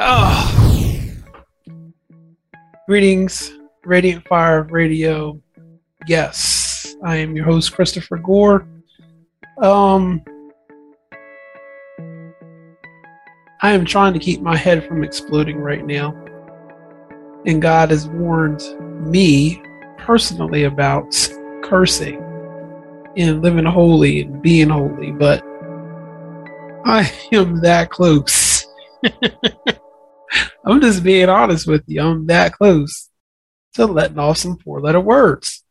Oh. Greetings, Radiant Fire Radio. Yes, I am your host, Christopher Gore. Um, I am trying to keep my head from exploding right now. And God has warned me personally about cursing and living holy and being holy, but I am that close. I'm just being honest with you. I'm that close to letting off some four letter words.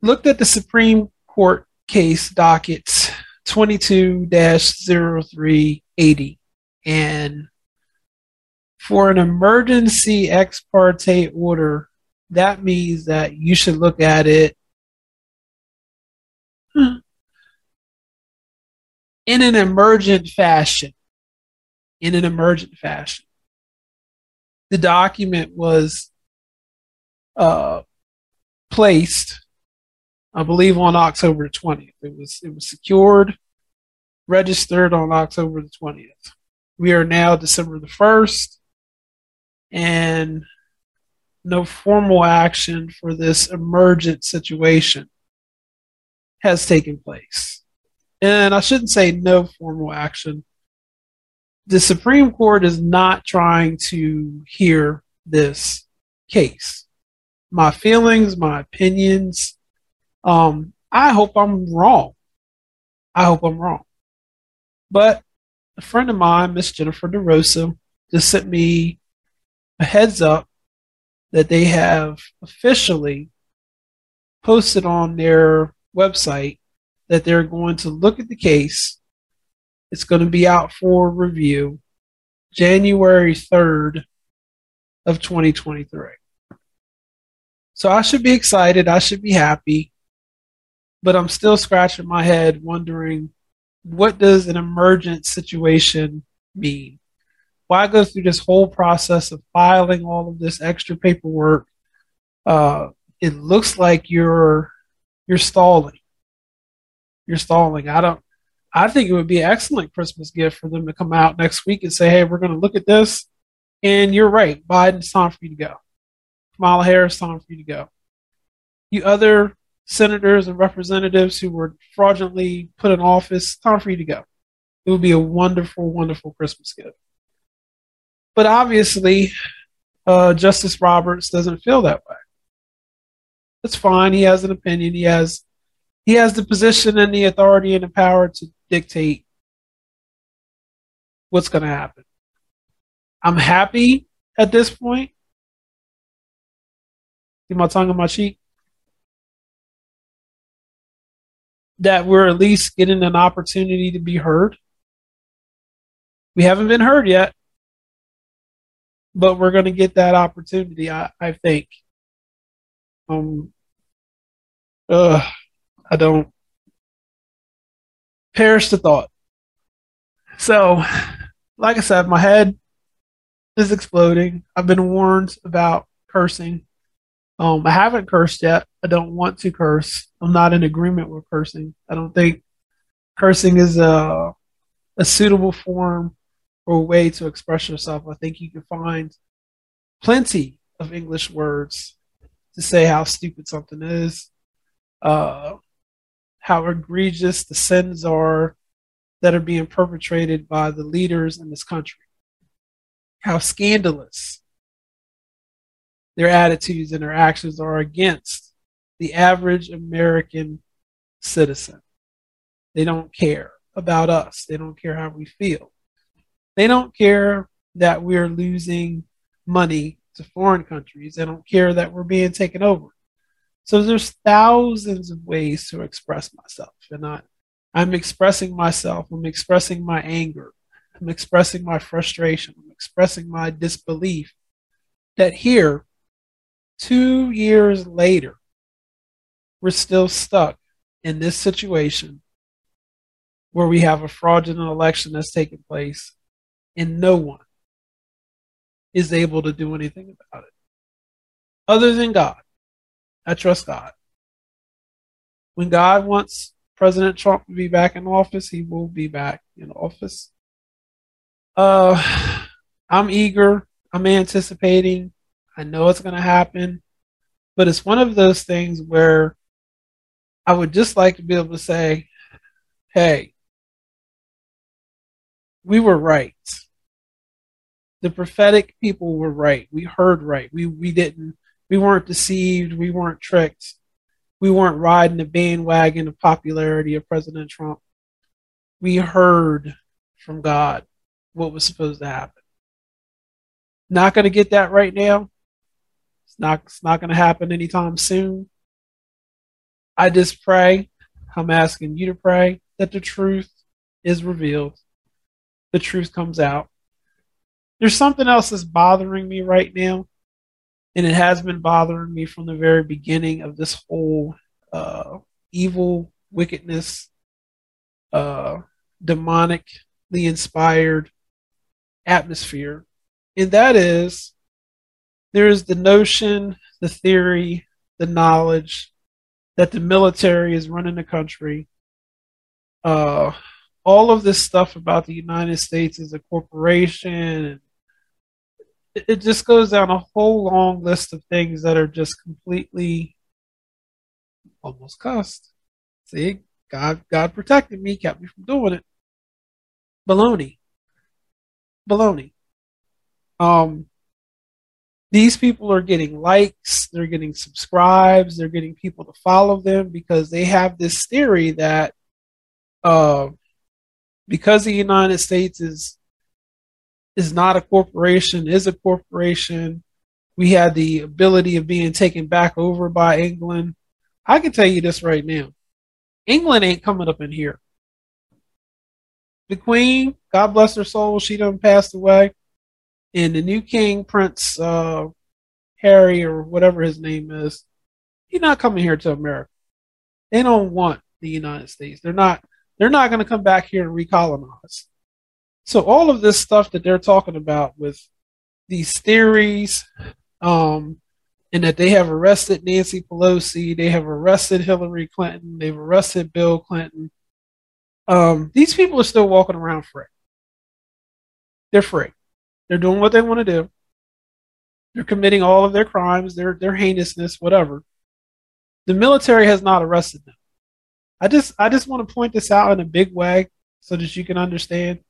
Looked at the Supreme Court case dockets 22 0380 and for an emergency ex parte order, that means that you should look at it in an emergent fashion in an emergent fashion. The document was uh, placed, I believe, on October 20th. It was it was secured, registered on October the 20th. We are now December the 1st, and no formal action for this emergent situation has taken place. And I shouldn't say no formal action the Supreme Court is not trying to hear this case. My feelings, my opinions. Um, I hope I'm wrong. I hope I'm wrong. But a friend of mine, Miss Jennifer DeRosa, just sent me a heads up that they have officially posted on their website that they're going to look at the case it's going to be out for review January 3rd of 2023. So I should be excited. I should be happy. But I'm still scratching my head wondering what does an emergent situation mean? Why go through this whole process of filing all of this extra paperwork? Uh, it looks like you're you're stalling. You're stalling. I don't I think it would be an excellent Christmas gift for them to come out next week and say, hey, we're going to look at this. And you're right, Biden, it's time for you to go. Kamala Harris, time for you to go. You other senators and representatives who were fraudulently put in office, time for you to go. It would be a wonderful, wonderful Christmas gift. But obviously, uh, Justice Roberts doesn't feel that way. It's fine. He has an opinion. He has he has the position and the authority and the power to dictate what's going to happen. I'm happy at this point. See my tongue on my cheek. That we're at least getting an opportunity to be heard. We haven't been heard yet, but we're going to get that opportunity, I, I think. Um, uh, I don't perish the thought. So, like I said, my head is exploding. I've been warned about cursing. Um, I haven't cursed yet. I don't want to curse. I'm not in agreement with cursing. I don't think cursing is a a suitable form or way to express yourself. I think you can find plenty of English words to say how stupid something is. Uh, how egregious the sins are that are being perpetrated by the leaders in this country, how scandalous their attitudes and their actions are against the average American citizen. They don't care about us, they don't care how we feel. They don't care that we're losing money to foreign countries. They don't care that we're being taken over. So there's thousands of ways to express myself, and I, I'm expressing myself. I'm expressing my anger. I'm expressing my frustration. I'm expressing my disbelief that here, two years later, we're still stuck in this situation where we have a fraudulent election that's taking place and no one is able to do anything about it other than God. I trust God. When God wants President Trump to be back in office, he will be back in office. Uh, I'm eager. I'm anticipating. I know it's going to happen, but it's one of those things where I would just like to be able to say, "Hey, we were right. The prophetic people were right. We heard right. We we didn't. We weren't deceived. We weren't tricked. We weren't riding the bandwagon of popularity of President Trump. We heard from God what was supposed to happen. Not going to get that right now. It's not. It's not going to happen anytime soon. I just pray. I'm asking you to pray that the truth is revealed. The truth comes out. There's something else that's bothering me right now, and it has been bothering me from the very beginning of this whole uh, evil wickedness, uh, demonically inspired atmosphere, and that is there is the notion, the theory, the knowledge that the military is running the country. Uh, all of this stuff about the United States as a corporation, it, just goes down a whole long list of things that are just completely almost cussed. See, God, God protected me, kept me from doing it. Baloney. Baloney. Um, these people are getting likes, they're getting subscribes, they're getting people to follow them because they have this theory that uh, because the United States is is not a corporation, is a corporation, we had the ability of being taken back over by England. I can tell you this right now. England ain't coming up in here. The Queen, God bless her soul, she done passed away and the new king, Prince uh, Harry or whatever his name is, he's not coming here to America. They don't want the United States. They're not. They're not going to come back here and recolonize. So all of this stuff that they're talking about with these theories, um, and that they have arrested Nancy Pelosi, they have arrested Hillary Clinton, they've arrested Bill Clinton. Um, these people are still walking around free. They're free. They're doing what they want to do. They're committing all of their crimes, their their heinousness, whatever. The military has not arrested them. I just I just want to point this out in a big way so that you can understand.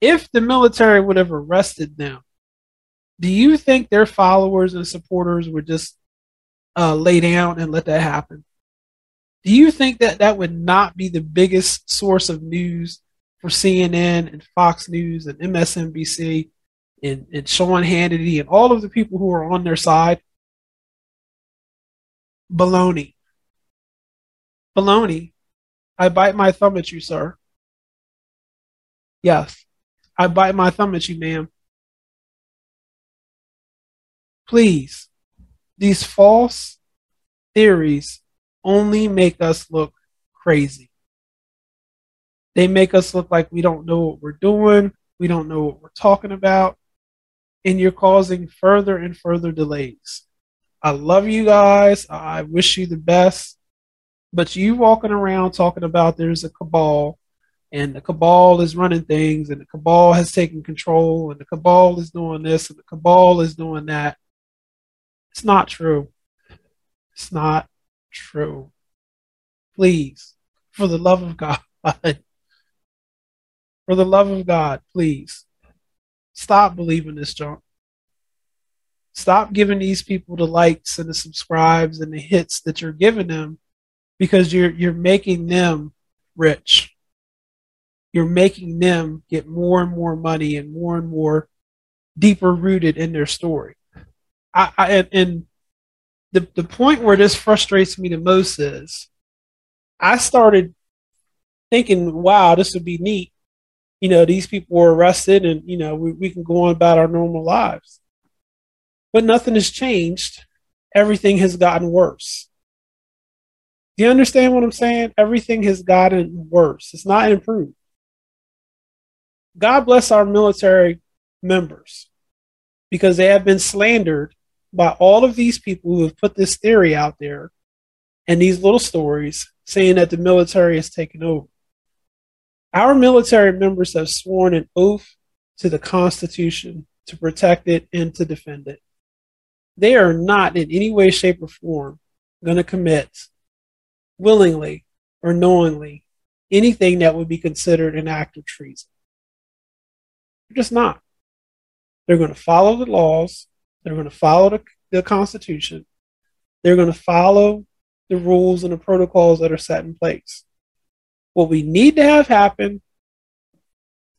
If the military would have arrested them, do you think their followers and supporters would just uh, lay down and let that happen? Do you think that that would not be the biggest source of news for CNN and Fox News and MSNBC and, and Sean Hannity and all of the people who are on their side. Baloney. Baloney. I bite my thumb at you, sir. Yes. I bite my thumb at you, ma'am. Please. These false theories only make us look crazy. They make us look like we don't know what we're doing. We don't know what we're talking about and you're causing further and further delays. I love you guys. I wish you the best. But you walking around talking about there's a cabal and the cabal is running things and the cabal has taken control and the cabal is doing this and the cabal is doing that. It's not true. It's not true. Please, for the love of God, for the love of God, please Stop believing this junk. Stop giving these people the likes and the subscribes and the hits that you're giving them because you're you're making them rich. You're making them get more and more money and more and more deeper rooted in their story. I, I and, and the the point where this frustrates me the most is I started thinking, wow, this would be neat you know, these people were arrested and, you know, we, we can go on about our normal lives. But nothing has changed. Everything has gotten worse. Do you understand what I'm saying? Everything has gotten worse. It's not improved. God bless our military members because they have been slandered by all of these people who have put this theory out there and these little stories saying that the military has taken over. Our military members have sworn an oath to the Constitution to protect it and to defend it. They are not in any way, shape, or form going to commit willingly or knowingly anything that would be considered an act of treason. They're just not. They're going to follow the laws. They're going to follow the, the Constitution. They're going to follow the rules and the protocols that are set in place. What we need to have happen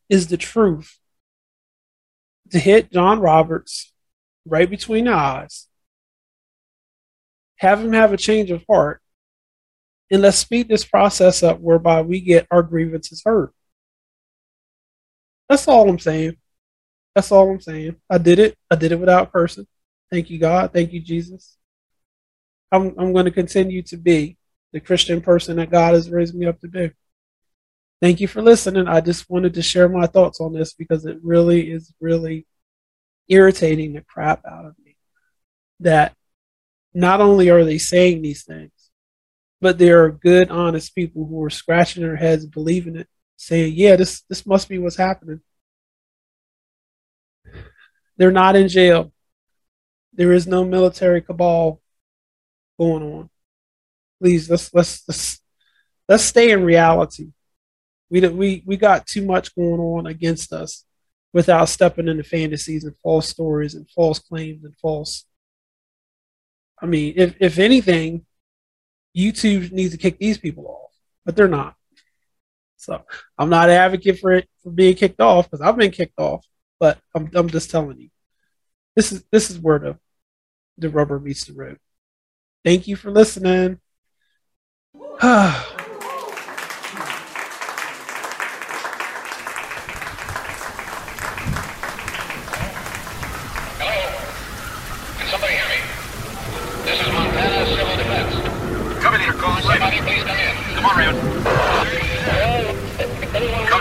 is the truth to hit John Roberts right between the eyes, have him have a change of heart, and let's speed this process up whereby we get our grievances heard. That's all I'm saying. That's all I'm saying. I did it. I did it without cursing. Thank you, God. Thank you, Jesus. I'm I'm going to continue to be the Christian person that God has raised me up to be. Thank you for listening. I just wanted to share my thoughts on this because it really is really irritating the crap out of me that not only are they saying these things, but there are good, honest people who are scratching their heads, believing it, saying, "Yeah, this this must be what's happening." They're not in jail. There is no military cabal going on. Please, let's let's let's, let's stay in reality. We we we got too much going on against us without stepping into fantasies and false stories and false claims and false. I mean, if if anything, YouTube needs to kick these people off, but they're not. So I'm not an advocate for it for being kicked off because I've been kicked off, but I'm I'm just telling you, this is this is where the the rubber meets the road. Thank you for listening.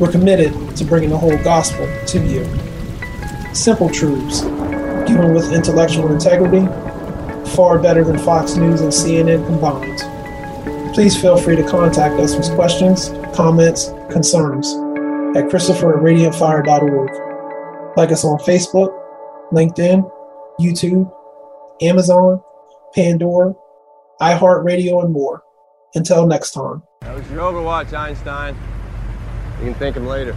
We're committed to bringing the whole gospel to you. Simple truths, given with intellectual integrity, far better than Fox News and CNN combined. Please feel free to contact us with questions, comments, concerns at Christopher at radiantfire.org. Like us on Facebook, LinkedIn, YouTube, Amazon, Pandora, iHeartRadio, and more. Until next time. That was your Overwatch, Einstein. You can thank him later.